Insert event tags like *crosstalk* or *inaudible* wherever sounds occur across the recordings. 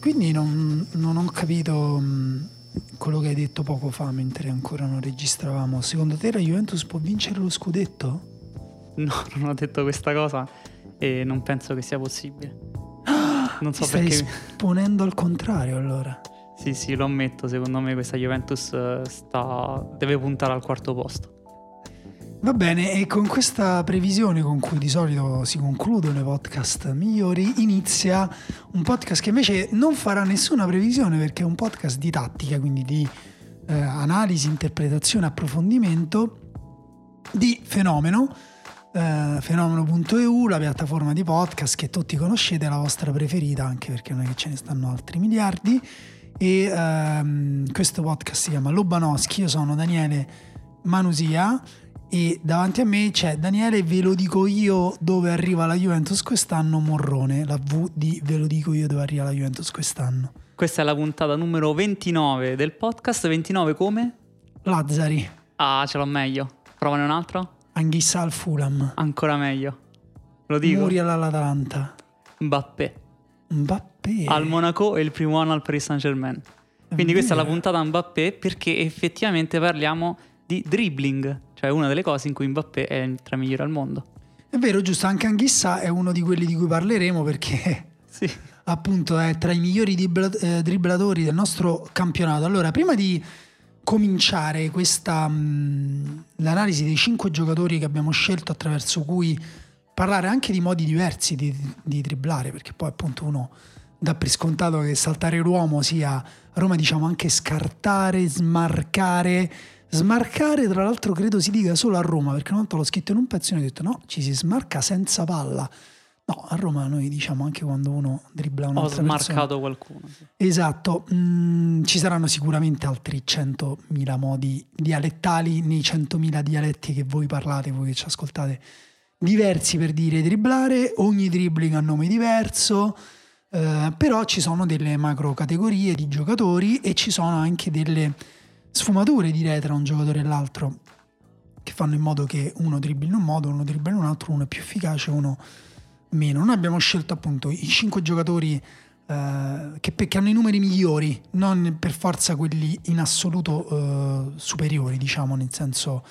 Quindi non, non ho capito mh, quello che hai detto poco fa mentre ancora non registravamo. Secondo te la Juventus può vincere lo scudetto? No, *laughs* non ho detto questa cosa e non penso che sia possibile. Non so stai perché. esponendo al contrario allora. Sì, sì, lo ammetto. Secondo me questa Juventus eh, sta... deve puntare al quarto posto. Va bene, e con questa previsione con cui di solito si concludono i podcast migliori, inizia un podcast che invece non farà nessuna previsione perché è un podcast di tattica, quindi di eh, analisi, interpretazione, approfondimento di fenomeno. Eh, fenomeno.eu, la piattaforma di podcast che tutti conoscete, la vostra preferita, anche perché non è che ce ne stanno altri miliardi. E ehm, questo podcast si chiama Lobanowski, io sono Daniele Manusia e davanti a me c'è Daniele, ve lo dico io dove arriva la Juventus quest'anno, Morrone, la V di ve lo dico io dove arriva la Juventus quest'anno. Questa è la puntata numero 29 del podcast, 29 come? Lazzari. Ah, ce l'ho meglio. Provane un altro? Anghissa al Fulham. Ancora meglio. Lo dico. Muriel all'Atalanta. Mbappé. Mbappé. Al Monaco e il primo anno al Paris Saint Germain. Quindi questa è la puntata Mbappé perché effettivamente parliamo di dribbling, cioè una delle cose in cui Mbappé è tra i migliori al mondo. È vero, giusto, anche Anghissa è uno di quelli di cui parleremo perché *laughs* sì. appunto è tra i migliori eh, dribblatori del nostro campionato. Allora, prima di cominciare questa mh, l'analisi dei cinque giocatori che abbiamo scelto attraverso cui parlare anche di modi diversi di, di dribblare, perché poi appunto uno dà per scontato che saltare l'uomo sia a Roma diciamo anche scartare, smarcare Smarcare, tra l'altro, credo si dica solo a Roma, perché una volta l'ho scritto in un pezzo e ho detto no, ci si smarca senza palla. No, a Roma noi diciamo anche quando uno dribbla una Ho smarcato persona. qualcuno. Esatto, mm, ci saranno sicuramente altri 100.000 modi dialettali nei 100.000 dialetti che voi parlate, voi che ci ascoltate, diversi per dire dribblare, ogni dribbling ha nome diverso, eh, però ci sono delle macro categorie di giocatori e ci sono anche delle sfumature direi tra un giocatore e l'altro che fanno in modo che uno dribbli in un modo, uno dribbli in un altro, uno è più efficace, uno meno. Noi abbiamo scelto appunto i cinque giocatori eh, che, che, hanno i numeri migliori, non per forza quelli in assoluto eh, superiori, diciamo, nel senso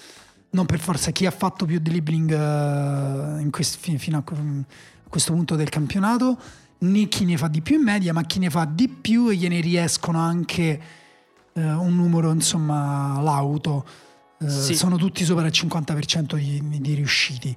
non per forza chi ha fatto più dribbling eh, quest, fino a, a questo punto del campionato, né chi ne fa di più in media, ma chi ne fa di più e gliene riescono anche eh, un numero insomma lauto, eh, sì. sono tutti sopra il 50% di, di, riusciti.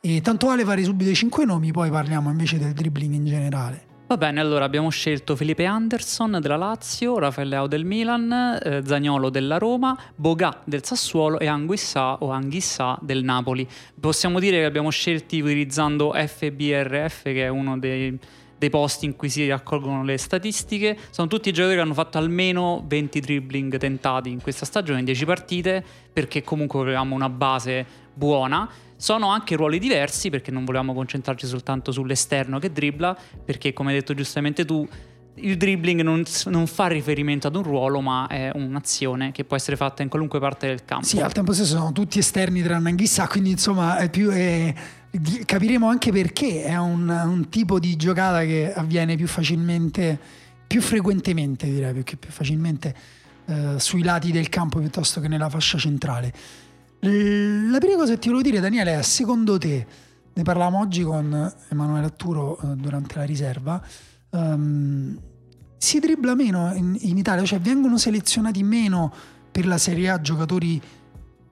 E tanto vale fare subito i 5 nomi, poi parliamo invece del dribbling in generale. Va bene, allora abbiamo scelto Felipe Anderson della Lazio, Raffaele del Milan, eh, Zagnolo della Roma, Boga del Sassuolo e Anguissa o Anghissà del Napoli. Possiamo dire che abbiamo scelti utilizzando FBRF, che è uno dei dei posti in cui si raccolgono le statistiche. Sono tutti giocatori che hanno fatto almeno 20 dribbling tentati in questa stagione, in 10 partite, perché comunque avevamo una base buona. Sono anche ruoli diversi perché non volevamo concentrarci soltanto sull'esterno che dribbla, perché come hai detto giustamente tu, il dribbling non, non, fa riferimento ad un ruolo, ma è un'azione che può essere fatta in qualunque parte del campo. Sì, al tempo stesso sono tutti esterni tranne Anghissà, quindi insomma è più, è, capiremo anche perché è un, un, tipo di giocata che avviene più facilmente, più frequentemente direi, perché più facilmente eh, sui lati del campo piuttosto che nella fascia centrale. La prima cosa che ti volevo dire Daniele è, secondo te, ne parlavamo oggi con Emanuele Atturo eh, durante la riserva, um, si dribbla meno in, in, Italia, cioè vengono selezionati meno per la Serie A giocatori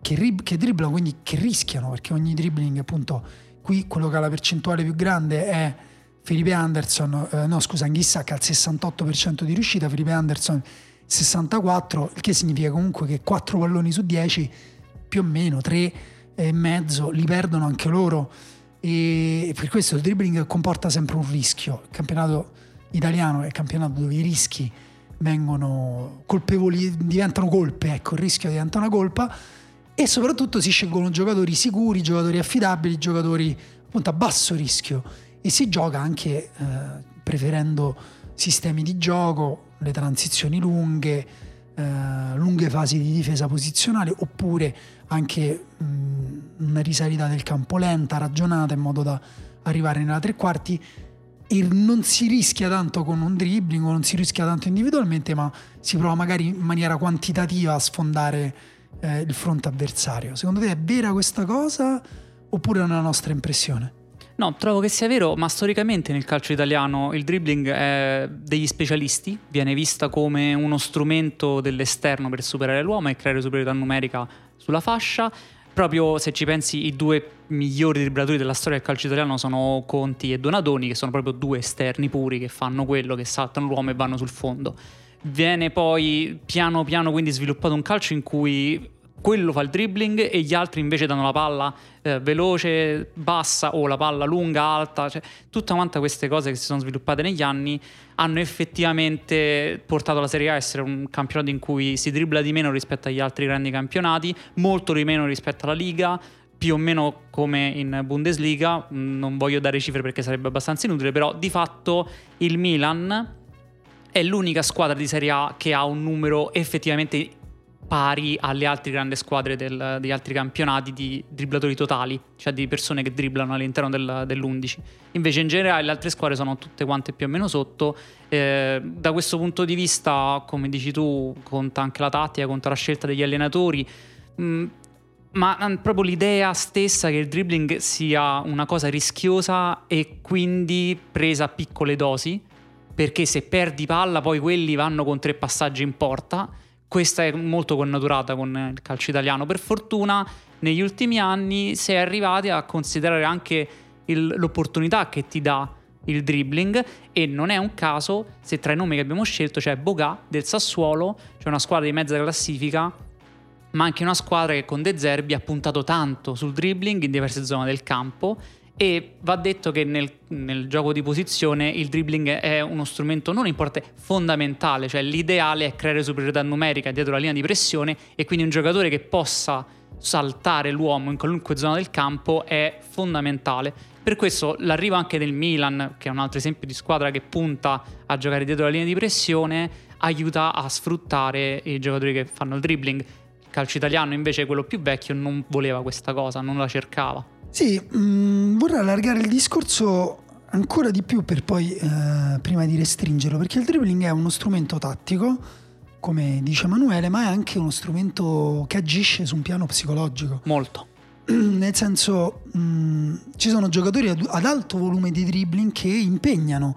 che, che dribblano, quindi che rischiano, perché ogni dribbling appunto qui quello che ha la percentuale più grande è Felipe Anderson, eh, no scusa, Anghissa che ha il 68% di riuscita, Felipe Anderson 64, il che significa comunque che 4 palloni su 10, più o meno 3 e mezzo, li perdono anche loro e per questo il dribbling comporta sempre un rischio. Il campionato italiano è campionato dove i rischi vengono colpevoli, diventano colpe, ecco, il rischio diventa una colpa e soprattutto si scelgono giocatori sicuri, giocatori affidabili, giocatori appunto a basso rischio e si gioca anche eh, preferendo sistemi di gioco, le transizioni lunghe, eh, lunghe fasi di difesa posizionale oppure anche mh, una risalita del campo lenta, ragionata in modo da arrivare nella tre quarti non si rischia tanto con un dribbling o non si rischia tanto individualmente, ma si prova magari in maniera quantitativa a sfondare eh, il fronte avversario. Secondo te è vera questa cosa oppure è una nostra impressione? No, trovo che sia vero, ma storicamente nel calcio italiano il dribbling è degli specialisti, viene vista come uno strumento dell'esterno per superare l'uomo e creare superiorità numerica sulla fascia proprio se ci pensi i due migliori dribblatori della storia del calcio italiano sono Conti e Donadoni che sono proprio due esterni puri che fanno quello, che saltano l'uomo e vanno sul fondo. Viene poi piano piano quindi sviluppato un calcio in cui quello fa il dribbling e gli altri invece danno la palla eh, veloce, bassa o la palla lunga, alta, cioè, tutte quante queste cose che si sono sviluppate negli anni hanno effettivamente portato la Serie A a essere un campionato in cui si dribbla di meno rispetto agli altri grandi campionati, molto di meno rispetto alla Liga, più o meno come in Bundesliga, non voglio dare cifre perché sarebbe abbastanza inutile, però di fatto il Milan è l'unica squadra di Serie A che ha un numero effettivamente pari alle altre grandi squadre del, degli altri campionati di dribblatori totali, cioè di persone che dribblano all'interno del, dell'11. Invece in generale le altre squadre sono tutte quante più o meno sotto. Eh, da questo punto di vista, come dici tu, conta anche la tattica, conta la scelta degli allenatori. Mm, ma mm, proprio l'idea stessa che il dribbling sia una cosa rischiosa e quindi presa a piccole dosi, perché se perdi palla poi quelli vanno con tre passaggi in porta questa è molto connaturata con il calcio italiano. Per fortuna negli ultimi anni si è arrivati a considerare anche il, l'opportunità che ti dà il dribbling e non è un caso se tra i nomi che abbiamo scelto c'è Boga del Sassuolo, c'è una squadra di mezza classifica, ma anche una squadra che con De Zerbi ha puntato tanto sul dribbling in diverse zone del campo e va detto che nel, nel, gioco di posizione il dribbling è uno strumento non importante, fondamentale, cioè l'ideale è creare superiorità numerica dietro la linea di pressione e quindi un giocatore che possa saltare l'uomo in qualunque zona del campo è fondamentale. Per questo l'arrivo anche del Milan, che è un altro esempio di squadra che punta a giocare dietro la linea di pressione, aiuta a sfruttare i giocatori che fanno il dribbling. Il calcio italiano invece, quello più vecchio, non voleva questa cosa, non la cercava. Sì, mh, mm, vorrei allargare il discorso ancora di più per poi, eh, prima di restringerlo, perché il dribbling è uno strumento tattico, come dice Emanuele, ma è anche uno strumento che agisce su un piano psicologico. Molto. *clears throat* Nel senso, mh, mm, ci sono giocatori ad, ad, alto volume di dribbling che impegnano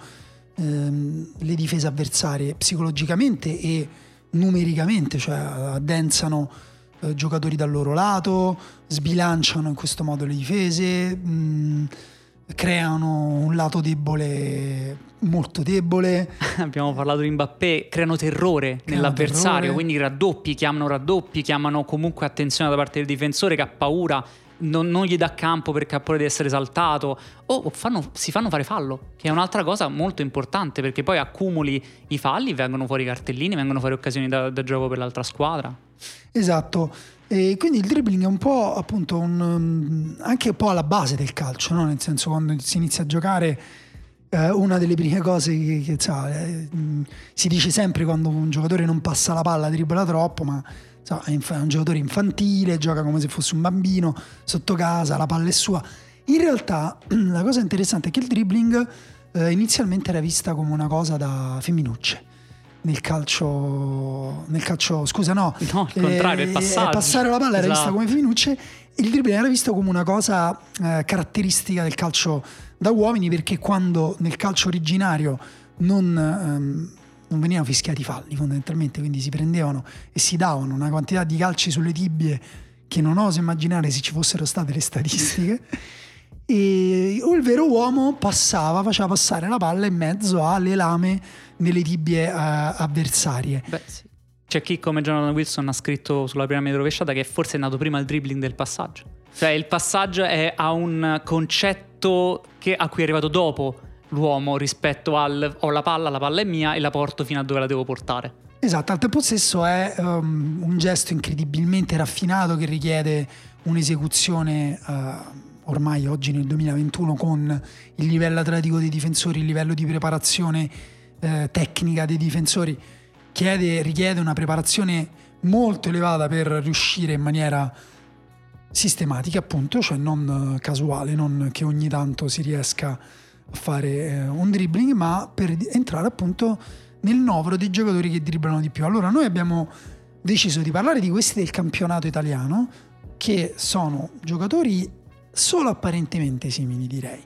ehm, le difese avversarie psicologicamente e numericamente, cioè addensano eh, giocatori dal loro lato, sbilanciano in questo modo le difese, mh, mm, creano un lato debole molto debole. *laughs* Abbiamo parlato di Mbappé, creano terrore creano nell'avversario, terrore. quindi raddoppi, chiamano raddoppi, chiamano comunque attenzione da parte del difensore che ha paura non, non, gli dà campo perché ha paura di essere saltato o fanno, si fanno fare fallo, che è un'altra cosa molto importante perché poi accumuli i falli, vengono fuori cartellini, vengono fuori occasioni da, da gioco per l'altra squadra. Esatto. E quindi il dribbling è un po' appunto un, um, anche un po' alla base del calcio, no? nel senso quando si inizia a giocare eh, una delle prime cose che, che sa, eh, si dice sempre quando un giocatore non passa la palla dribbla troppo, ma so, è un giocatore infantile, gioca come se fosse un bambino sotto casa, la palla è sua. In realtà *clears throat* la cosa interessante è che il dribbling eh, inizialmente era vista come una cosa da femminucce. Nel calcio, nel calcio, scusa, no, *laughs* no al contrario, eh, il passaggio. passare la palla era esatto. vista come femminucce, il dribbling era visto come una cosa eh, caratteristica del calcio da uomini perché quando nel calcio originario non, ehm, non venivano fischiati falli fondamentalmente, quindi si prendevano e si davano una quantità di calci sulle tibie che non oso immaginare se ci fossero state le statistiche. *laughs* e o il vero uomo passava, faceva passare la palla in mezzo alle lame nelle tibie uh, avversarie. Beh, sì. C'è chi come Jonathan Wilson ha scritto sulla piramide rovesciata che forse è nato prima il dribbling del passaggio. Cioè il passaggio è, ha un concetto che, a cui è arrivato dopo l'uomo rispetto al ho la palla, la palla è mia e la porto fino a dove la devo portare. Esatto, al tempo stesso è um, un gesto incredibilmente raffinato che richiede un'esecuzione uh, ormai oggi nel 2021 con il livello atletico dei difensori, il livello di preparazione uh, tecnica dei difensori, chiede, richiede una preparazione molto elevata per riuscire in maniera sistematica appunto, cioè non casuale, non che ogni tanto si riesca a fare eh, un dribbling, ma per entrare appunto nel novero dei giocatori che dribblano di più. Allora noi abbiamo deciso di parlare di questi del campionato italiano, che sono giocatori solo apparentemente simili, direi.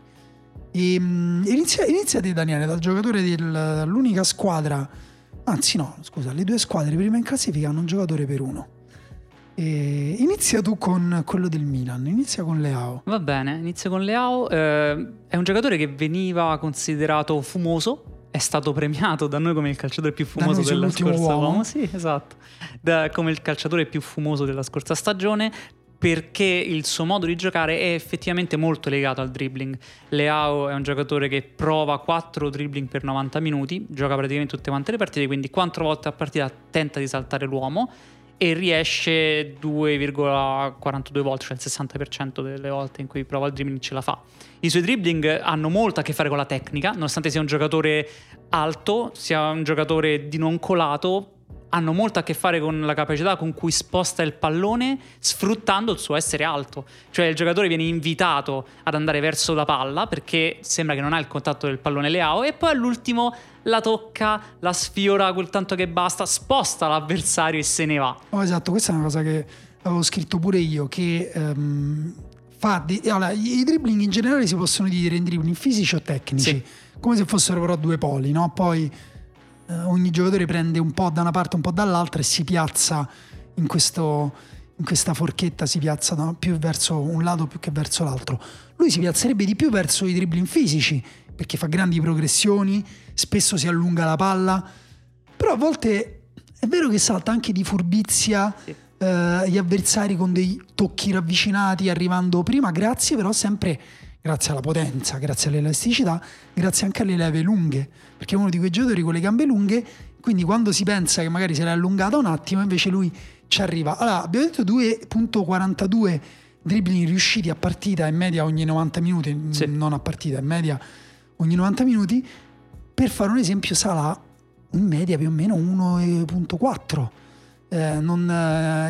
E, um, inizia, iniziate Daniele dal giocatore dell'unica squadra, anzi no, scusa, le due squadre prima in classifica hanno un giocatore per uno. E inizia tu con quello del Milan, inizia con Leao. Va bene, inizia con Leao. Eh, è un giocatore che veniva considerato fumoso, è stato premiato da noi come il calciatore più fumoso della scorsa uomo. Sì, esatto. Da, come il calciatore più fumoso della scorsa stagione perché il suo modo di giocare è effettivamente molto legato al dribbling. Leao è un giocatore che prova 4 dribbling per 90 minuti, gioca praticamente tutte quante le partite, quindi 4 volte a partita tenta di saltare l'uomo e riesce 2,42 volte, cioè il 60% delle volte in cui prova il dribbling ce la fa. I suoi dribbling hanno molto a che fare con la tecnica, nonostante sia un giocatore alto, sia un giocatore di non colato, hanno molto a che fare con la capacità con cui sposta il pallone sfruttando il suo essere alto. Cioè il giocatore viene invitato ad andare verso la palla perché sembra che non ha il contatto del pallone Leao e poi all'ultimo la tocca, la sfiora quel tanto che basta, sposta l'avversario e se ne va. Oh, esatto, questa è una cosa che avevo scritto pure io, che um, fa... Di, allora, i dribbling in generale si possono dividere in dribbling fisici o tecnici, sì. come se fossero però due poli, no? Poi eh, ogni giocatore prende un po' da una parte, un po' dall'altra e si piazza in, questo, in questa forchetta, si piazza no? più verso un lato più che verso l'altro. Lui si piazzerebbe di più verso i dribbling fisici perché fa grandi progressioni, spesso si allunga la palla, però a volte è vero che salta anche di furbizia sì. eh, gli avversari con dei tocchi ravvicinati arrivando prima, grazie però sempre grazie alla potenza, grazie all'elasticità, grazie anche alle leve lunghe, perché è uno di quei giocatori con le gambe lunghe, quindi quando si pensa che magari se l'è allungata un attimo, invece lui ci arriva. Allora, abbiamo detto 2.42 dribbling riusciti a partita in media ogni 90 minuti, sì. non a partita, in media ogni 90 minuti, per fare un esempio Salah in media più o meno 1.4. Eh, non,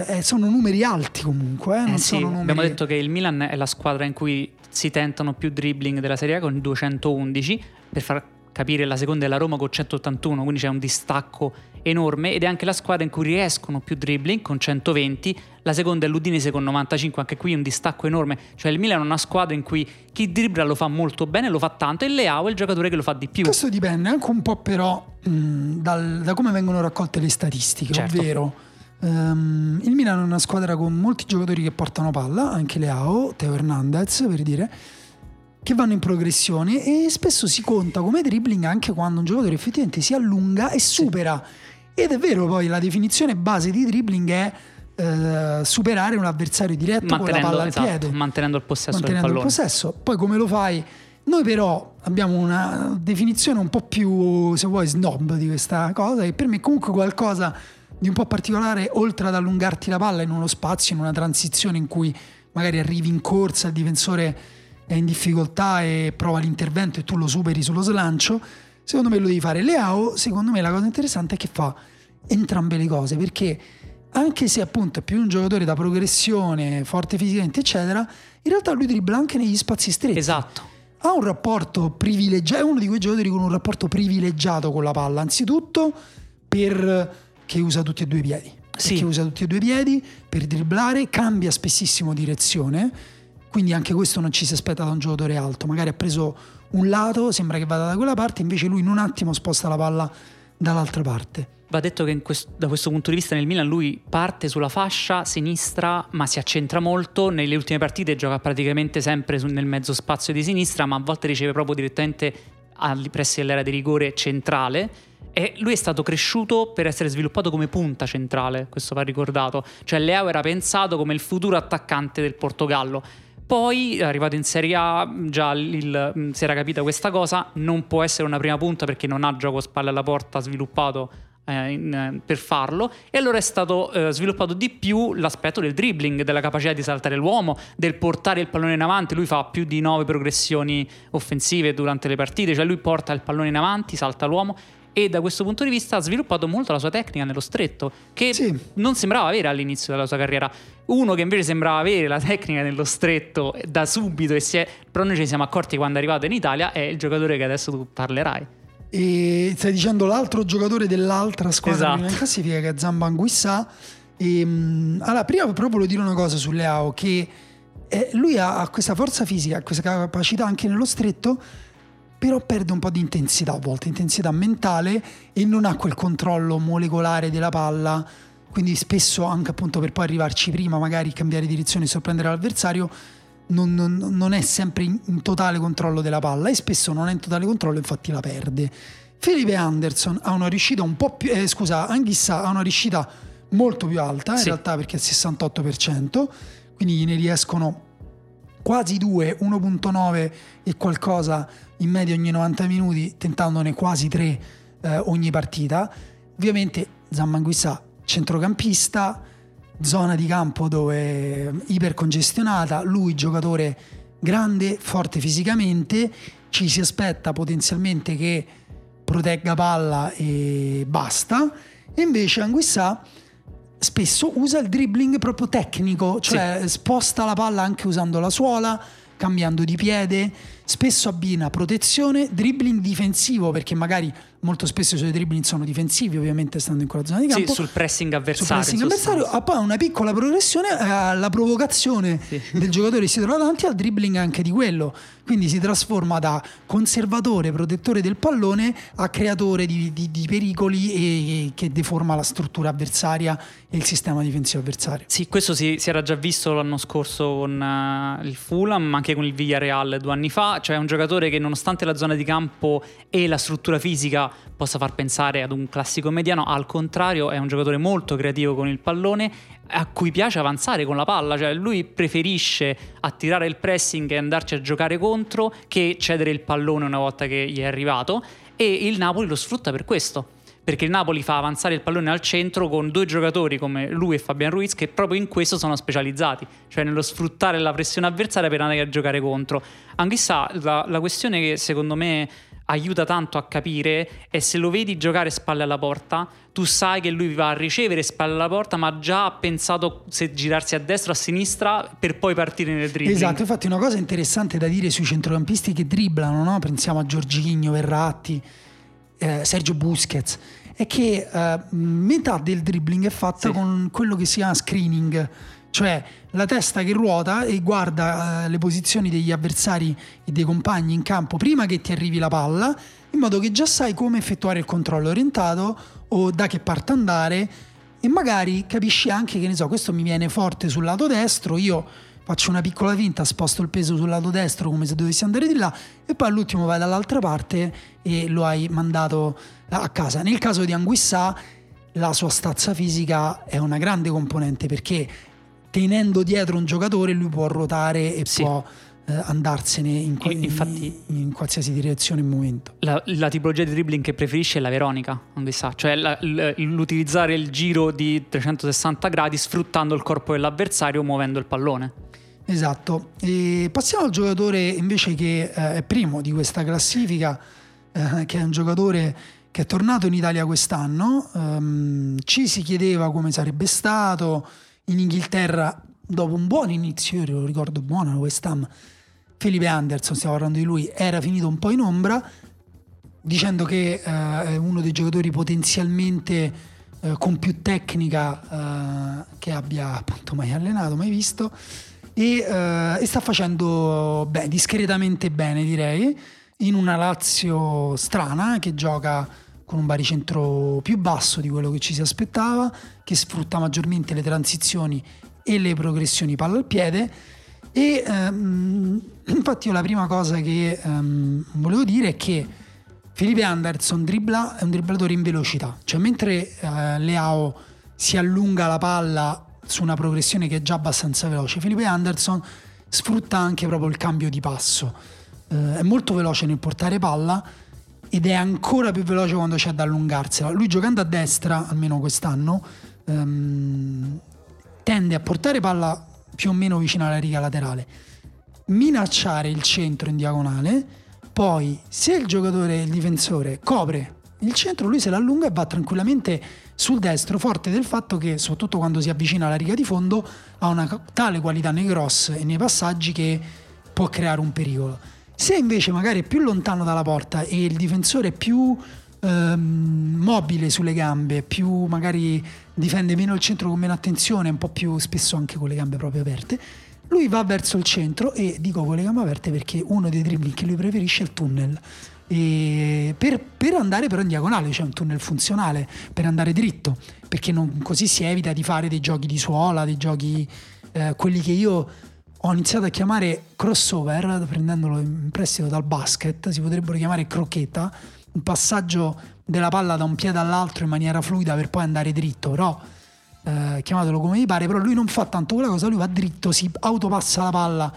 eh, sono numeri alti comunque. Eh, eh sì, numeri... Abbiamo detto che il Milan è la squadra in cui si tentano più dribbling della Serie A con 211 per far capire la seconda è la Roma con 181 quindi c'è un distacco enorme ed è anche la squadra in cui riescono più dribbling con 120 la seconda è l'Udinese con 95 anche qui un distacco enorme cioè il Milan è una squadra in cui chi dribbla lo fa molto bene lo fa tanto e Leao è il giocatore che lo fa di più questo dipende anche un po' però mh, dal, da come vengono raccolte le statistiche certo. ovvero Um, il Milan è una squadra con molti giocatori che portano palla, anche Leao, Teo Hernandez per dire, che vanno in progressione e spesso si conta come dribbling anche quando un giocatore effettivamente si allunga e supera. Sì. Ed è vero poi la definizione base di dribbling è eh, superare un avversario diretto con la palla al esatto, piede. Mantenendo il possesso mantenendo del pallone. il possesso. Poi come lo fai? Noi però abbiamo una definizione un po' più, se vuoi, snob di questa cosa e per me comunque qualcosa di un po' particolare, oltre ad allungarti la palla in uno spazio, in una transizione in cui magari arrivi in corsa, il difensore è in difficoltà e prova l'intervento e tu lo superi sullo slancio, secondo me lo devi fare. Leao, secondo me la cosa interessante è che fa entrambe le cose, perché anche se appunto è più un giocatore da progressione, forte fisicamente, eccetera, in realtà lui dribbla anche negli spazi stretti. Esatto. Ha un rapporto privilegiato, è uno di quei giocatori con un rapporto privilegiato con la palla, anzitutto per che usa tutti e due i piedi. Sì. Che usa tutti e due i piedi per dribblare, cambia spessissimo direzione, quindi anche questo non ci si aspetta da un giocatore alto. Magari ha preso un lato, sembra che vada da quella parte, invece lui in un attimo sposta la palla dall'altra parte. Va detto che questo, da questo punto di vista nel Milan lui parte sulla fascia sinistra ma si accentra molto, nelle ultime partite gioca praticamente sempre nel mezzo spazio di sinistra ma a volte riceve proprio direttamente ai pressi dell'area di rigore centrale e lui è stato cresciuto per essere sviluppato come punta centrale, questo va ricordato. Cioè Leao era pensato come il futuro attaccante del Portogallo. Poi, arrivato in Serie A, già il, mm, si era capita questa cosa, non può essere una prima punta perché non ha gioco spalle alla porta sviluppato eh, in, eh, per farlo e allora è stato eh, sviluppato di più l'aspetto del dribbling, della capacità di saltare l'uomo, del portare il pallone in avanti, lui fa più di nove progressioni offensive durante le partite, cioè lui porta il pallone in avanti, salta l'uomo e da questo punto di vista ha sviluppato molto la sua tecnica nello stretto, che Sì. non sembrava avere all'inizio della sua carriera. Uno che invece sembrava avere la tecnica nello stretto da subito, e è, però noi ci siamo accorti quando è arrivato in Italia, è il giocatore che adesso tu parlerai. E stai dicendo l'altro giocatore dell'altra squadra Esatto. in classifica che è Zamba Anguissa. E, mh, allora, prima proprio volevo dire una cosa su Leao, che eh, lui ha, ha questa forza fisica, questa capacità anche nello stretto, però perde un po' di intensità a volte, intensità mentale e non ha quel controllo molecolare della palla, quindi spesso anche appunto per poi arrivarci prima, magari cambiare direzione e sorprendere l'avversario, non, non- non è sempre in, in totale controllo della palla e spesso non è in totale controllo, infatti la perde. Felipe Anderson ha una riuscita un po' più, eh, scusa, Anghissa ha una riuscita molto più alta in Sì. realtà perché è il 68%, quindi gliene riescono quasi 2, 1.9 e qualcosa in media ogni 90 minuti, tentandone quasi 3 ogni partita. Ovviamente Zammanguissa centrocampista, zona di campo dove ipercongestionata, lui giocatore grande, forte fisicamente, ci si aspetta potenzialmente che protegga palla e basta, e invece Anguissa spesso usa il dribbling proprio tecnico, cioè sposta la palla anche usando la suola, cambiando di piede, spesso abbina protezione, dribbling difensivo perché magari molto spesso i suoi dribbling sono difensivi ovviamente stando in quella zona di Sì, campo. sul pressing Sul avversario. pressing in avversario ha poi una piccola progressione alla provocazione Sì. *laughs* del giocatore che si trova davanti al dribbling anche di quello quindi si trasforma da conservatore protettore del pallone a creatore di, di- di pericoli e, e che deforma la struttura avversaria e il sistema difensivo avversario Sì, questo si, si era già visto l'anno scorso con eh, il Fulham, ma anche con il Villarreal due anni fa. Cioè, è un giocatore che, nonostante la zona di campo e la struttura fisica possa far pensare ad un classico mediano, al contrario, è un giocatore molto creativo con il pallone. A cui piace avanzare con la palla, cioè lui preferisce attirare il pressing e andarci a giocare contro che cedere il pallone una volta che gli è arrivato. E il Napoli lo sfrutta per questo perché il Napoli fa avanzare il pallone al centro con due giocatori come lui e Fabian Ruiz che proprio in questo sono specializzati, cioè nello sfruttare la pressione avversaria per andare a giocare contro. Anch'essa la, la questione che secondo me aiuta tanto a capire è se lo vedi giocare spalle alla porta, tu sai che lui va a ricevere spalle alla porta, ma già ha pensato se girarsi a destra o a sinistra per poi partire nel dribbling. Esatto, infatti una cosa interessante da dire sui centrocampisti che dribblano, no? pensiamo a Giorginio, Verratti, eh, Sergio Busquets, è che eh, metà del dribbling è fatta Sì. con quello che si chiama screening, cioè la testa che ruota e guarda eh, le posizioni degli avversari e dei compagni in campo prima che ti arrivi la palla, in modo che già sai come effettuare il controllo orientato o da che parte andare e magari capisci anche che ne so, questo mi viene forte sul lato destro, io faccio una piccola finta, sposto il peso sul lato destro come se dovessi andare di là e poi all'ultimo vai dall'altra parte e lo hai mandato a casa. Nel caso di Anguissa la sua stazza fisica è una grande componente perché tenendo dietro un giocatore lui può ruotare e Sì. può eh, andarsene in, In- infatti- in qualsiasi direzione e momento. La, la tipologia di dribbling che preferisce è la Veronica, non sa, cioè la- l'utilizzare il giro di 360 gradi sfruttando il corpo dell'avversario muovendo il pallone. Esatto, e passiamo al giocatore invece che eh, è primo di questa classifica, eh, che è un giocatore che è tornato in Italia quest'anno, Ehm, ci si chiedeva come sarebbe stato in Inghilterra dopo un buon inizio, io lo ricordo buono West Ham, Felipe Anderson, stiamo parlando di lui, era finito un po' in ombra, dicendo che eh, è uno dei giocatori potenzialmente eh, con più tecnica eh, che abbia appunto mai allenato, mai visto e, eh, e sta facendo beh, discretamente bene direi in una Lazio strana che gioca con un baricentro più basso di quello che ci si aspettava, che sfrutta maggiormente le transizioni e le progressioni palla al piede e ehm, *clears throat* infatti io la prima cosa che ehm, volevo dire è che Felipe Anderson dribbla, è un dribblatore in velocità, cioè mentre eh, Leao si allunga la palla su una progressione che è già abbastanza veloce, Felipe Anderson sfrutta anche proprio il cambio di passo, Eh, è molto veloce nel portare palla ed è ancora più veloce quando c'è da allungarsela. Lui giocando a destra, almeno quest'anno, ehm, tende a portare palla più o meno vicino alla riga laterale, minacciare il centro in diagonale, poi se il giocatore, il difensore, copre il centro, lui se l'allunga e va tranquillamente sul destro, forte del fatto che, soprattutto quando si avvicina alla riga di fondo, ha una tale qualità nei cross e nei passaggi che può creare un pericolo. Se invece magari è più lontano dalla porta e il difensore è più ehm, mobile sulle gambe, più magari difende meno il centro con meno attenzione, un po' più spesso anche con le gambe proprio aperte, lui va verso il centro e dico con le gambe aperte perché uno dei dribbling che lui preferisce è il tunnel. Per, per, andare però in diagonale, cioè un tunnel funzionale, per andare dritto, perché non, così si evita di fare dei giochi di suola, dei giochi, eh, quelli che io ho iniziato a chiamare crossover, prendendolo in prestito dal basket, si potrebbero chiamare crocchetta, un passaggio della palla da un piede all'altro in maniera fluida per poi andare dritto, però eh, chiamatelo come vi pare, però lui non fa tanto quella cosa, lui va dritto, si autopassa la palla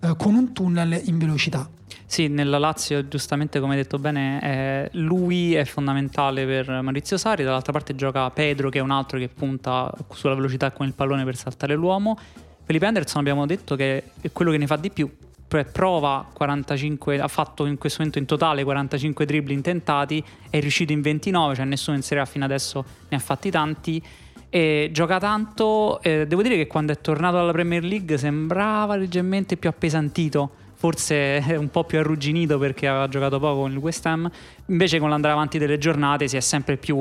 eh, con un tunnel in velocità. Sì, nella Lazio, giustamente come hai detto bene, eh, lui è fondamentale per Maurizio Sari, dall'altra parte gioca Pedro che è un altro che punta sulla velocità con il pallone per saltare l'uomo. Felipe Anderson abbiamo detto che è quello che ne fa di più, prova 45, ha fatto in questo momento in totale 45 dribbling tentati, è riuscito in 29, cioè nessuno in Serie A fino adesso ne ha fatti tanti e gioca tanto. Eh, devo dire che quando è tornato alla Premier League sembrava leggermente più appesantito. Forse *laughs* un po' più arrugginito perché aveva giocato poco con il West Ham. Invece, con l'andare avanti delle giornate, si è sempre più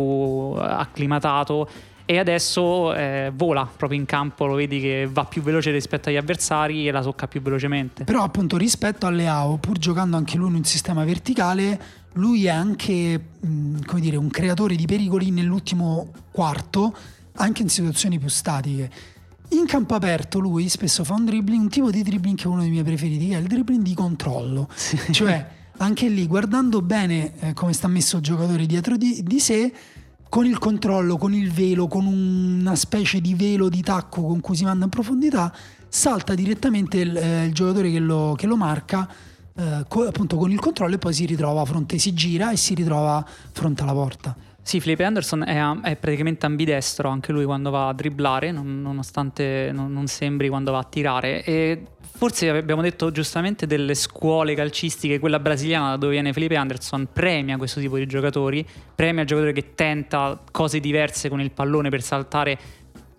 acclimatato e adesso eh, vola proprio in campo, lo vedi che va più veloce rispetto agli avversari e la tocca più velocemente. Però appunto rispetto alle AO, pur giocando anche lui in un sistema verticale, lui è anche mh, come dire, un creatore di pericoli nell'ultimo quarto anche in situazioni più statiche. In campo aperto lui spesso fa un dribbling, un tipo di dribbling che è uno dei miei preferiti, che è il dribbling di controllo. Sì. Cioè, *laughs* anche lì, guardando bene eh, come sta messo il giocatore dietro di, di, sé, con il controllo, con il velo, con una specie di velo di tacco con cui si manda in profondità, salta direttamente il, eh, il giocatore che lo, che lo marca, eh, co- appunto con il controllo e poi si ritrova a fronte, si gira e si ritrova fronte alla porta. Sì, Felipe Anderson è, è, praticamente ambidestro anche lui quando va a dribblare, non, nonostante non, non, sembri quando va a tirare. E forse abbiamo detto giustamente delle scuole calcistiche, quella brasiliana da dove viene Felipe Anderson, premia questo tipo di giocatori, premia il giocatore che tenta cose diverse con il pallone per saltare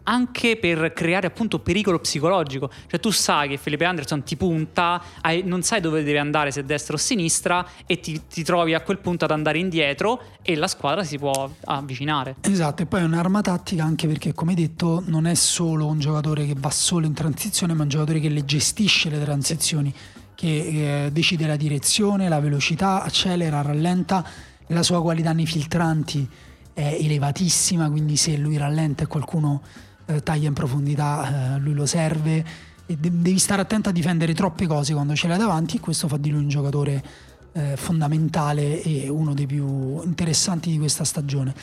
anche per creare appunto pericolo psicologico. Cioè tu sai che Felipe Anderson ti punta, hai, non sai dove deve andare, se destra o sinistra, e ti, ti, trovi a quel punto ad andare indietro e la squadra si può avvicinare. Esatto, e poi è un'arma tattica anche perché, come detto, non è solo un giocatore che va solo in transizione, ma un giocatore che le gestisce le transizioni, che eh, decide la direzione, la velocità, accelera, rallenta, la sua qualità nei filtranti è elevatissima, quindi se lui rallenta e qualcuno eh, taglia in profondità, eh, lui lo serve. E de- devi stare attento a difendere troppe cose quando ce l'hai davanti e questo fa di lui un giocatore eh, fondamentale e uno dei più interessanti di questa stagione.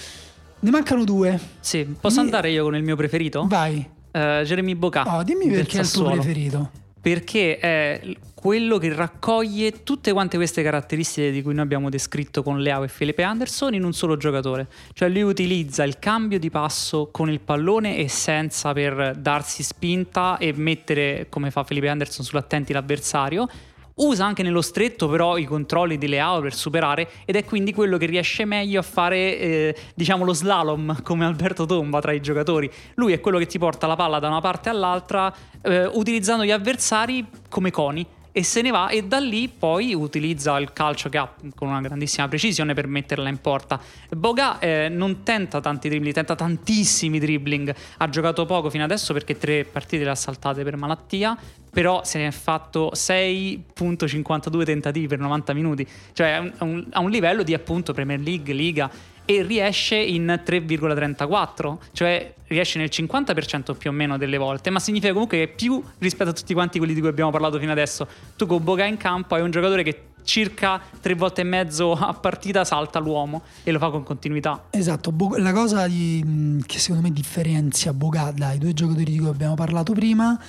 Ne mancano due. Sì, posso Mi... andare io con il mio preferito? Vai. Uh, Jeremy Boca. Oh, dimmi perché è il tuo preferito perché è quello che raccoglie tutte quante queste caratteristiche di cui noi abbiamo descritto con Leao e Felipe Anderson in un solo giocatore. Cioè lui utilizza il cambio di passo con il pallone e senza per darsi spinta e mettere, come fa Felipe Anderson, sull'attenti l'avversario Usa anche nello stretto però i controlli di Leao per superare ed è quindi quello che riesce meglio a fare eh, diciamo lo slalom come Alberto Tomba tra i giocatori. Lui è quello che ti porta la palla da una parte all'altra eh, utilizzando gli avversari come coni e se ne va e da lì poi utilizza il calcio che ha con una grandissima precisione per metterla in porta. Boga eh, non tenta tanti dribbling, tenta tantissimi dribbling, ha giocato poco fino adesso perché tre partite le ha saltate per malattia, però se ne è fatto 6.52 tentativi per 90 minuti, cioè a un, a un livello di appunto Premier League, Liga e riesce in 3,34, cioè riesce nel 50% più o meno delle volte, ma significa comunque che più rispetto a tutti quanti quelli di cui abbiamo parlato fino adesso. Tu con Boga in campo hai un giocatore che circa tre volte e mezzo a partita salta l'uomo e lo fa con continuità. Esatto, la cosa di, che secondo me differenzia Boga dai due giocatori di cui abbiamo parlato prima,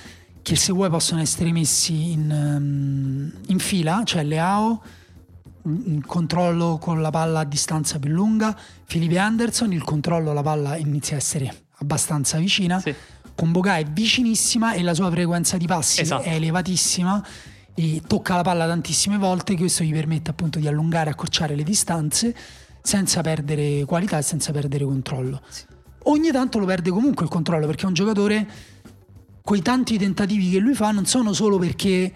che se vuoi possono essere messi in, in fila, cioè Leao il controllo con la palla a distanza più lunga, Felipe Anderson il controllo la palla inizia a essere abbastanza vicina, sì. con Boga è vicinissima e la sua frequenza di passi esatto. è elevatissima e tocca la palla tantissime volte, questo gli permette appunto di allungare e accorciare le distanze. senza perdere qualità e senza perdere controllo. Sì. Ogni tanto lo perde comunque il controllo perché è un giocatore, quei tanti tentativi che lui fa non sono solo perché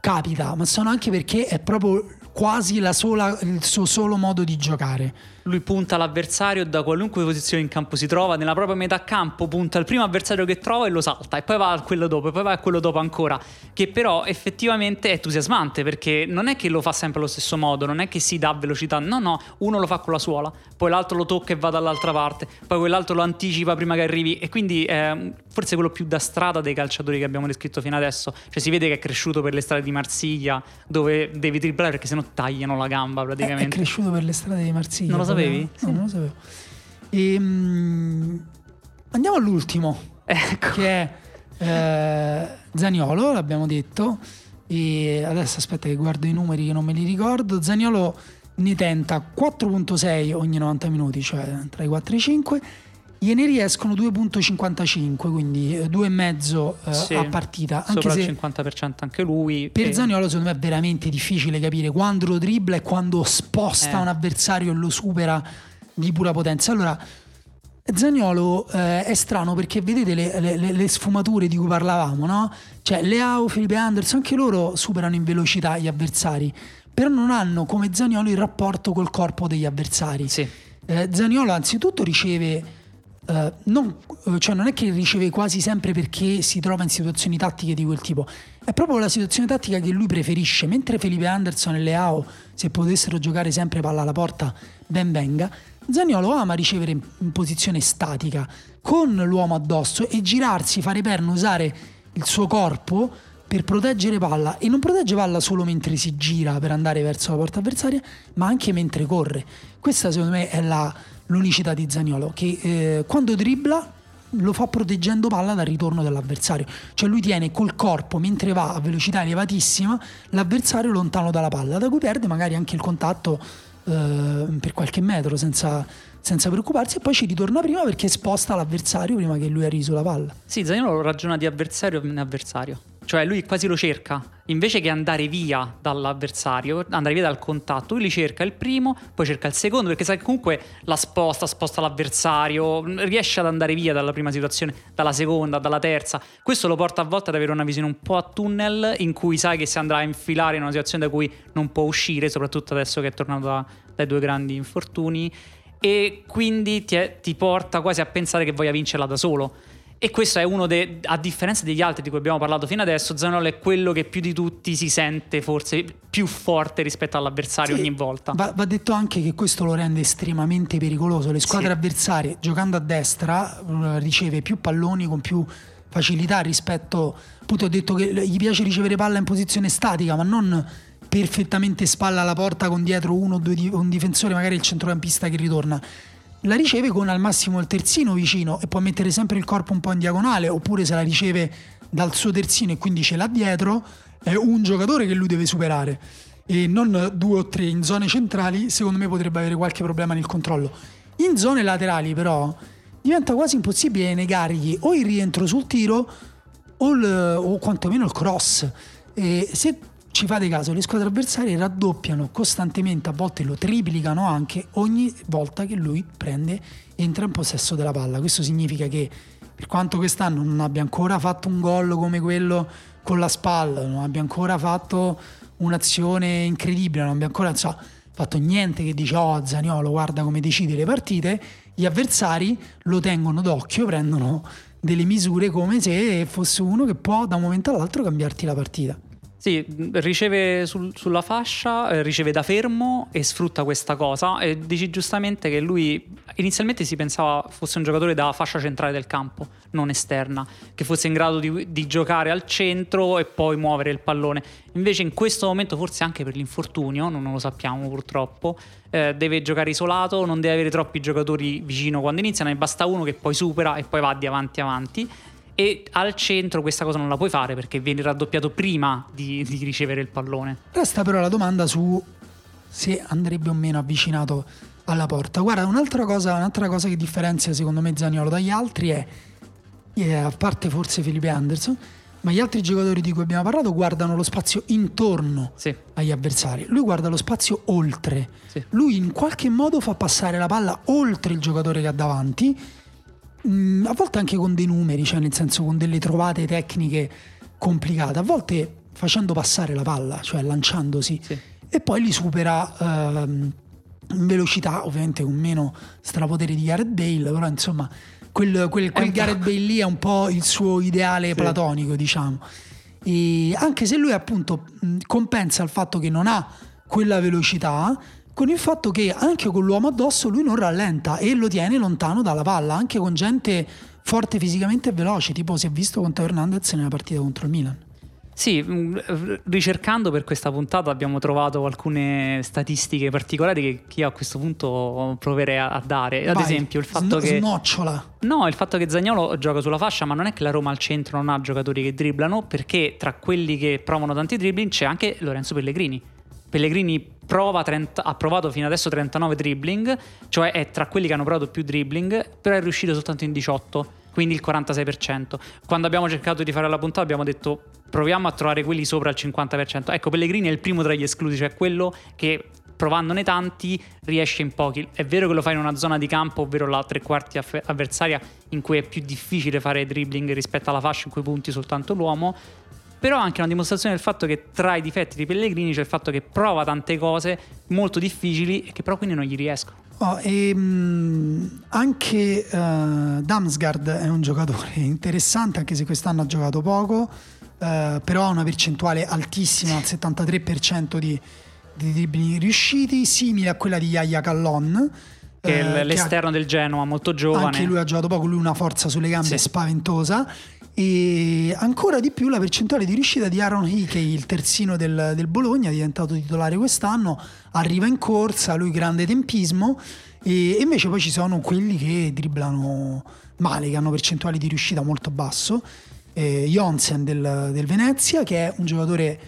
capita, ma sono anche perché è proprio quasi sola, il suo solo modo di giocare lui punta l'avversario da qualunque posizione in campo si trova, nella propria metà campo punta il primo avversario che trova e lo salta, e poi va a quello dopo, e poi va a quello dopo ancora, che però effettivamente è entusiasmante perché non è che lo fa sempre allo stesso modo, non è che si dà velocità, no, no, uno lo fa con la suola, poi l'altro lo tocca e va dall'altra parte, poi quell'altro lo anticipa prima che arrivi, e quindi è forse quello più da strada dei calciatori che abbiamo descritto fino adesso, cioè si vede che è cresciuto per le strade di Marsiglia, dove devi dribblare perché sennò tagliano la gamba praticamente. È, è cresciuto per le strade di Marsiglia. Non lo sapevi? No, non lo sapevo. E, um, andiamo all'ultimo, ecco. che è eh, Zaniolo, l'abbiamo detto. E adesso aspetta che guardo i numeri che non me li ricordo. Zaniolo ne tenta 4.6 ogni 90 minuti, cioè tra i 4 e i 5. Gliene riescono 2.55, quindi 2,5 eh, sì, a partita. Anche sopra il 50% anche lui. Per e... Zaniolo secondo me è veramente difficile capire quando lo dribbla e quando sposta eh. un avversario e lo supera di pura potenza. Allora, Zagnolo eh, è strano perché vedete le, le, le, sfumature di cui parlavamo, no? Cioè Leao, Felipe Anderson, anche loro superano in velocità gli avversari, però non hanno come Zagnolo il rapporto col corpo degli avversari. Sì. Eh, Zaniolo anzitutto riceve... Uh, non, cioè non è che riceve quasi sempre perché si trova in situazioni tattiche di quel tipo, è proprio la situazione tattica che lui preferisce. Mentre Felipe Anderson e Leao, se potessero giocare sempre palla alla porta, ben venga. Zagnolo ama ricevere in posizione statica con l'uomo addosso e girarsi, fare perno, usare il suo corpo per proteggere palla e non protegge palla solo mentre si gira per andare verso la porta avversaria, ma anche mentre corre. Questa secondo me è la, l'unicità di Zagnolo, che eh, quando dribbla lo fa proteggendo palla dal ritorno dell'avversario. Cioè lui tiene col corpo, mentre va a velocità elevatissima, l'avversario lontano dalla palla, da cui perde magari anche il contatto eh, per qualche metro senza, senza preoccuparsi e poi ci ritorna prima perché sposta l'avversario prima che lui arrivi sulla palla. Sì, Zagnolo ragiona di avversario in avversario. Cioè lui quasi lo cerca, invece che andare via dall'avversario, andare via dal contatto, lui li cerca il primo, poi cerca il secondo, perché sa che comunque la sposta, sposta l'avversario, riesce ad andare via dalla prima situazione, dalla seconda, dalla terza. Questo lo porta a volte ad avere una visione un po' a tunnel, in cui sai che si andrà a infilare in una situazione da cui non può uscire, soprattutto adesso che è tornato da, dai due grandi infortuni, e quindi ti, è, ti porta quasi a pensare che voglia vincerla da solo e questo è uno dei, a differenza degli altri di cui abbiamo parlato fino adesso, Zanolo è quello che più di tutti si sente forse più forte rispetto all'avversario sì, ogni volta. Va, va, detto anche che questo lo rende estremamente pericoloso. Le squadre sì. avversarie giocando a destra eh, riceve più palloni con più facilità rispetto, appunto ho detto che gli piace ricevere palla in posizione statica, ma non perfettamente spalla alla porta con dietro uno o due un difensore, magari il centrocampista che ritorna la riceve con al massimo il terzino vicino e può mettere sempre il corpo un po' in diagonale, oppure se la riceve dal suo terzino e quindi ce l'ha dietro, è un giocatore che lui deve superare e non due o tre in zone centrali, secondo me potrebbe avere qualche problema nel controllo. In zone laterali però diventa quasi impossibile negargli o il rientro sul tiro o, il, o quantomeno il cross. E se ci fate caso, le squadre avversarie raddoppiano costantemente, a volte lo triplicano anche ogni volta che lui prende, entra in possesso della palla. Questo significa che per quanto quest'anno non abbia ancora fatto un gol come quello con la spalla, non abbia ancora fatto un'azione incredibile, non abbia ancora so, fatto niente che dice oh Zaniolo guarda come decide le partite, gli avversari lo tengono d'occhio, prendono delle misure come se fosse uno che può da un momento all'altro cambiarti la partita. Sì, riceve sul, sulla fascia, eh, riceve da fermo e sfrutta questa cosa. E dici giustamente che lui inizialmente si pensava fosse un giocatore da fascia centrale del campo, non esterna, che fosse in grado di, di giocare al centro e poi muovere il pallone. Invece in questo momento, forse anche per l'infortunio, non lo sappiamo purtroppo, eh, deve giocare isolato, non deve avere troppi giocatori vicino quando iniziano, ne basta uno che poi supera e poi va di avanti avanti e al centro questa cosa non la puoi fare perché viene raddoppiato prima di, di ricevere il pallone. Resta però la domanda su se andrebbe o meno avvicinato alla porta. Guarda, un'altra cosa, un'altra cosa che differenzia secondo me Zaniolo dagli altri è, è, a parte forse Felipe Anderson, ma gli altri giocatori di cui abbiamo parlato guardano lo spazio intorno Sì. agli avversari. Lui guarda lo spazio oltre. Sì. Lui in qualche modo fa passare la palla oltre il giocatore che ha davanti, mm, a volte anche con dei numeri, cioè nel senso con delle trovate tecniche complicate, a volte facendo passare la palla, cioè lanciandosi, Sì. e poi li supera ehm, in velocità, ovviamente con meno strapotere di Gareth Bale, però insomma quel, quel, quel. Gareth Bale lì è un po' il suo ideale platonico, diciamo. E anche se lui appunto mh, compensa il fatto che non ha quella velocità con il fatto che anche con l'uomo addosso lui non rallenta e lo tiene lontano dalla palla, anche con gente forte fisicamente e veloce, tipo si è visto con Teo Hernandez nella partita contro il Milan. Sì, mh, ricercando per questa puntata abbiamo trovato alcune statistiche particolari che io a questo punto proverei a, dare. Ad Vai, esempio il fatto sno- che... Snocciola. No, il fatto che Zagnolo gioca sulla fascia, ma non è che la Roma al centro non ha giocatori che dribblano, perché tra quelli che provano tanti dribbling c'è anche Lorenzo Pellegrini. Pellegrini prova 30 ha provato fino adesso 39 dribbling, cioè è tra quelli che hanno provato più dribbling, però è riuscito soltanto in 18, quindi il 46%. Quando abbiamo cercato di fare la puntata abbiamo detto proviamo a trovare quelli sopra il 50%. Ecco, Pellegrini è il primo tra gli esclusi, cioè quello che provandone tanti riesce in pochi. È vero che lo fa in una zona di campo, ovvero la tre quarti avversaria, in cui è più difficile fare dribbling rispetto alla fascia in cui punti soltanto l'uomo. Però anche una dimostrazione del fatto che tra i difetti di Pellegrini c'è il fatto che prova tante cose molto difficili e che però quindi non gli riescono. Oh, e, mh, anche eh, Damsgaard è un giocatore *laughs* interessante, anche se quest'anno ha giocato poco, eh, però ha una percentuale altissima, al 73% di, di dribbling riusciti, simile a quella di Yaya Callon. Che eh, è l- che ha- l'esterno del Genoa, molto giovane. anche lui ha giocato poco, lui ha una forza sulle gambe Sì. spaventosa. E ancora di più la percentuale di riuscita di Aaron Hickey, il terzino del, del Bologna, diventato titolare quest'anno, arriva in corsa, lui grande tempismo, e, e invece poi ci sono quelli che dribblano male, che hanno percentuali di riuscita molto basso. Eh, Jonsen del, del Venezia, che è un giocatore,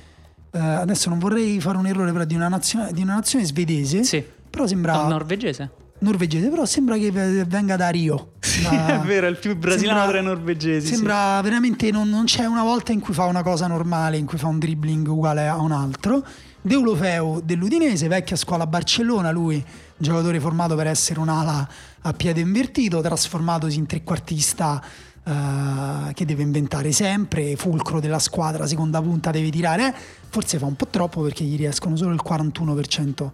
eh, adesso non vorrei fare un errore, però di una nazione, di una nazione svedese, Sì. però sembra No, norvegese. Norvegese, però sembra che venga da Rio. Da- è vero, è il più brasiliano sembra- tra i norvegesi. sì. Sembra veramente non, non c'è una volta in cui fa una cosa normale, in cui fa un dribbling uguale a un altro. Deulofeu dell'Udinese, vecchia scuola Barcellona, lui giocatore formato per essere un'ala a piede invertito, trasformatosi in trequartista eh, che deve inventare sempre, fulcro della squadra, seconda punta deve tirare, forse fa un po' troppo perché gli riescono solo il 41%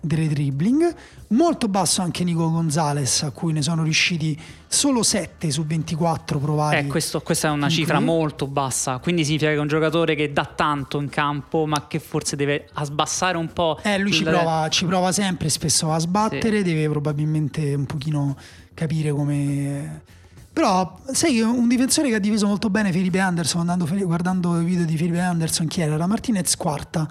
delle dribbling. Molto basso anche Nico Gonzalez, a cui ne sono riusciti solo 7 su 24 provati. Eh, questo- questa è una cifra cui- molto bassa, quindi significa che è un giocatore che dà tanto in campo, ma che forse deve sbassare un po'. Eh, lui ci prova, ci prova sempre, spesso a sbattere, deve probabilmente un pochino capire come... Però sai che un difensore che ha difeso molto bene Felipe Anderson, andando, guardando i video di Felipe Anderson, chi era? Era Martinez Quarta,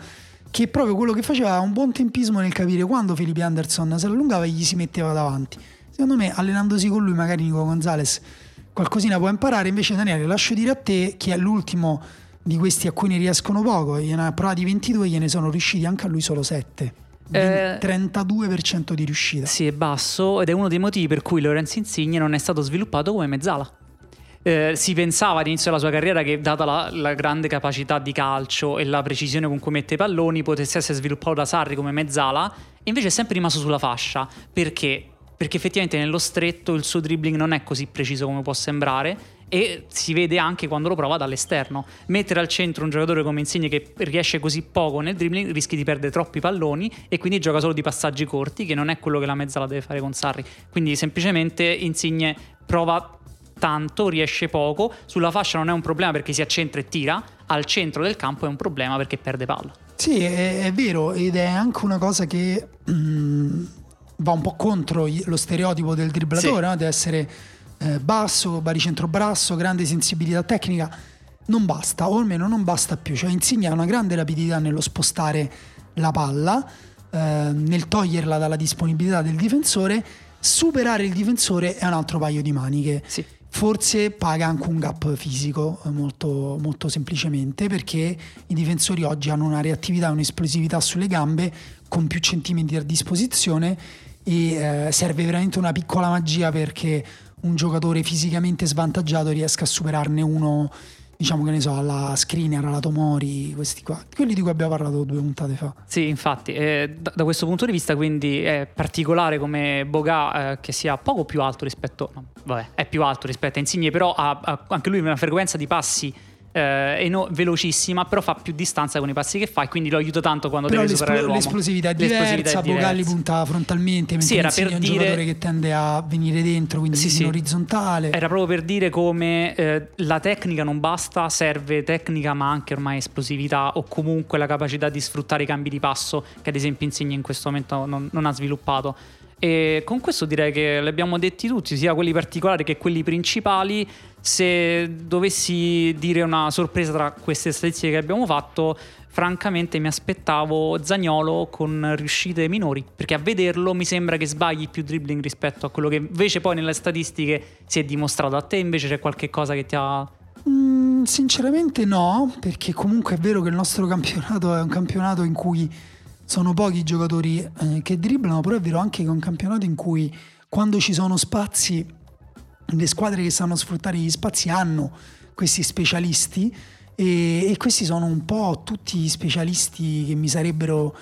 che proprio quello che faceva un buon tempismo nel capire quando Felipe Anderson si allungava e gli si metteva davanti. Secondo me allenandosi con lui magari Nico Gonzalez qualcosina può imparare, invece Daniele lascio dire a te chi è l'ultimo di questi a cui ne riescono poco, gliene ha provati 22 gliene sono riusciti anche a lui solo 7. Eh, 32% di riuscita. Sì, è basso ed è uno dei motivi per cui Lorenzo Insigne non è stato sviluppato come mezzala. Eh, si pensava all'inizio della sua carriera che, data la, la grande capacità di calcio e la precisione con cui mette i palloni, potesse essere sviluppato da Sarri come mezzala, e invece è sempre rimasto sulla fascia. Perché? Perché effettivamente nello stretto il suo dribbling non è così preciso come può sembrare e si vede anche quando lo prova dall'esterno. Mettere al centro un giocatore come Insigne che riesce così poco nel dribbling rischi di perdere troppi palloni e quindi gioca solo di passaggi corti, che non è quello che la mezzala deve fare con Sarri. Quindi semplicemente Insigne prova tanto, riesce poco, sulla fascia non è un problema perché si accentra e tira, al centro del campo è un problema perché perde palla. Sì, è, è vero ed è anche una cosa che mm, va un po' contro lo stereotipo del dribblatore, Sì. no? deve essere eh, basso, baricentro basso, grande sensibilità tecnica. Non basta, o almeno non basta più. Cioè Insigne ha una grande rapidità nello spostare la palla, eh, nel toglierla dalla disponibilità del difensore. Superare il difensore è un altro paio di maniche. Sì. Forse paga anche un gap fisico eh, molto, molto semplicemente perché i difensori oggi hanno una reattività e un'esplosività sulle gambe con più centimetri a disposizione e eh, serve veramente una piccola magia perché un giocatore fisicamente svantaggiato riesca a superarne uno diciamo che ne so, alla Skriniar, alla Tomori, questi qua, quelli di cui abbiamo parlato due puntate fa. Sì, infatti, eh, da, da, questo punto di vista quindi è particolare come Boga eh, che sia poco più alto rispetto, no, vabbè, è più alto rispetto a Insigne, però ha, ha anche lui una frequenza di passi eh, no, velocissima, però fa più distanza con i passi che fa e quindi lo aiuta tanto quando però deve superare l'uomo. L'esplosività è diversa, Bogalli punta frontalmente, mentre sì, era per è un dire... giocatore che tende a venire dentro, quindi sì, in orizzontale. Era proprio per dire come eh, la tecnica non basta, serve tecnica ma anche ormai esplosività o comunque la capacità di sfruttare i cambi di passo che ad esempio Insigne in questo momento non, non ha sviluppato. E con questo direi che li abbiamo detti tutti, sia quelli particolari che quelli principali. Se dovessi dire una sorpresa tra queste statistiche che abbiamo fatto, francamente mi aspettavo Zagnolo con riuscite minori, perché a vederlo mi sembra che sbagli più dribbling rispetto a quello che invece poi nelle statistiche si è dimostrato. A te invece c'è qualche cosa che ti ha... Mm, sinceramente no, perché comunque è vero che il nostro campionato è un campionato in cui sono pochi i giocatori eh, che dribblano, però è vero anche che è un campionato in cui quando ci sono spazi, le squadre che sanno sfruttare gli spazi hanno questi specialisti e, e questi sono un po' tutti gli specialisti che mi sarebbero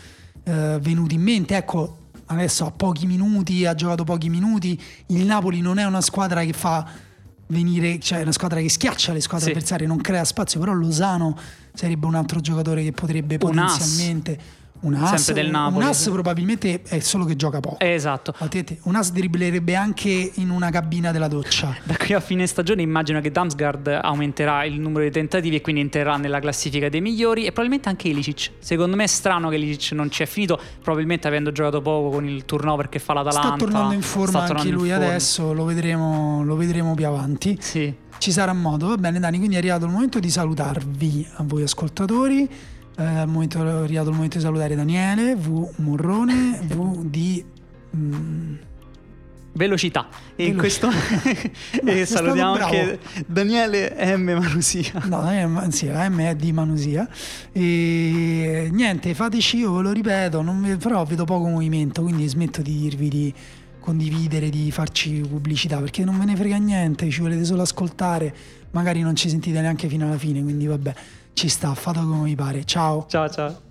eh, venuti in mente. Ecco, adesso ha pochi minuti, ha giocato pochi minuti, il Napoli non è una squadra che fa venire, cioè è una squadra che schiaccia le squadre sì. avversarie, non crea spazio, però Lozano sarebbe un altro giocatore che potrebbe un potenzialmente... un as, sempre del Napoli. Un as probabilmente è solo che gioca poco. Esatto. Un as dribblerebbe anche in una cabina della doccia. Da qui a fine stagione immagino che Damsgaard aumenterà il numero di tentativi e quindi entrerà nella classifica dei migliori e probabilmente anche Ilicic. Secondo me è strano che Ilicic non ci è finito, probabilmente avendo giocato poco con il turnover che fa l'Atalanta. Sta tornando in forma anche lui adesso, lo vedremo, lo vedremo più avanti. Sì. Ci sarà modo. Va bene Dani, quindi è arrivato il momento di salutarvi a voi ascoltatori eh, arrivato il momento di salutare Daniele, V Morrone, V di... Mm, velocità. E in questo *laughs* e salutiamo anche Daniele M. Manusia. No, Daniele, sì, M è di Manusia. E niente, fateci io, ve lo ripeto, non, però vedo poco movimento, quindi smetto di dirvi di condividere, di farci pubblicità, perché non ve ne frega niente, ci volete solo ascoltare, magari non ci sentite neanche fino alla fine, quindi vabbè ci sta, fatelo come vi pare. Ciao. Ciao ciao.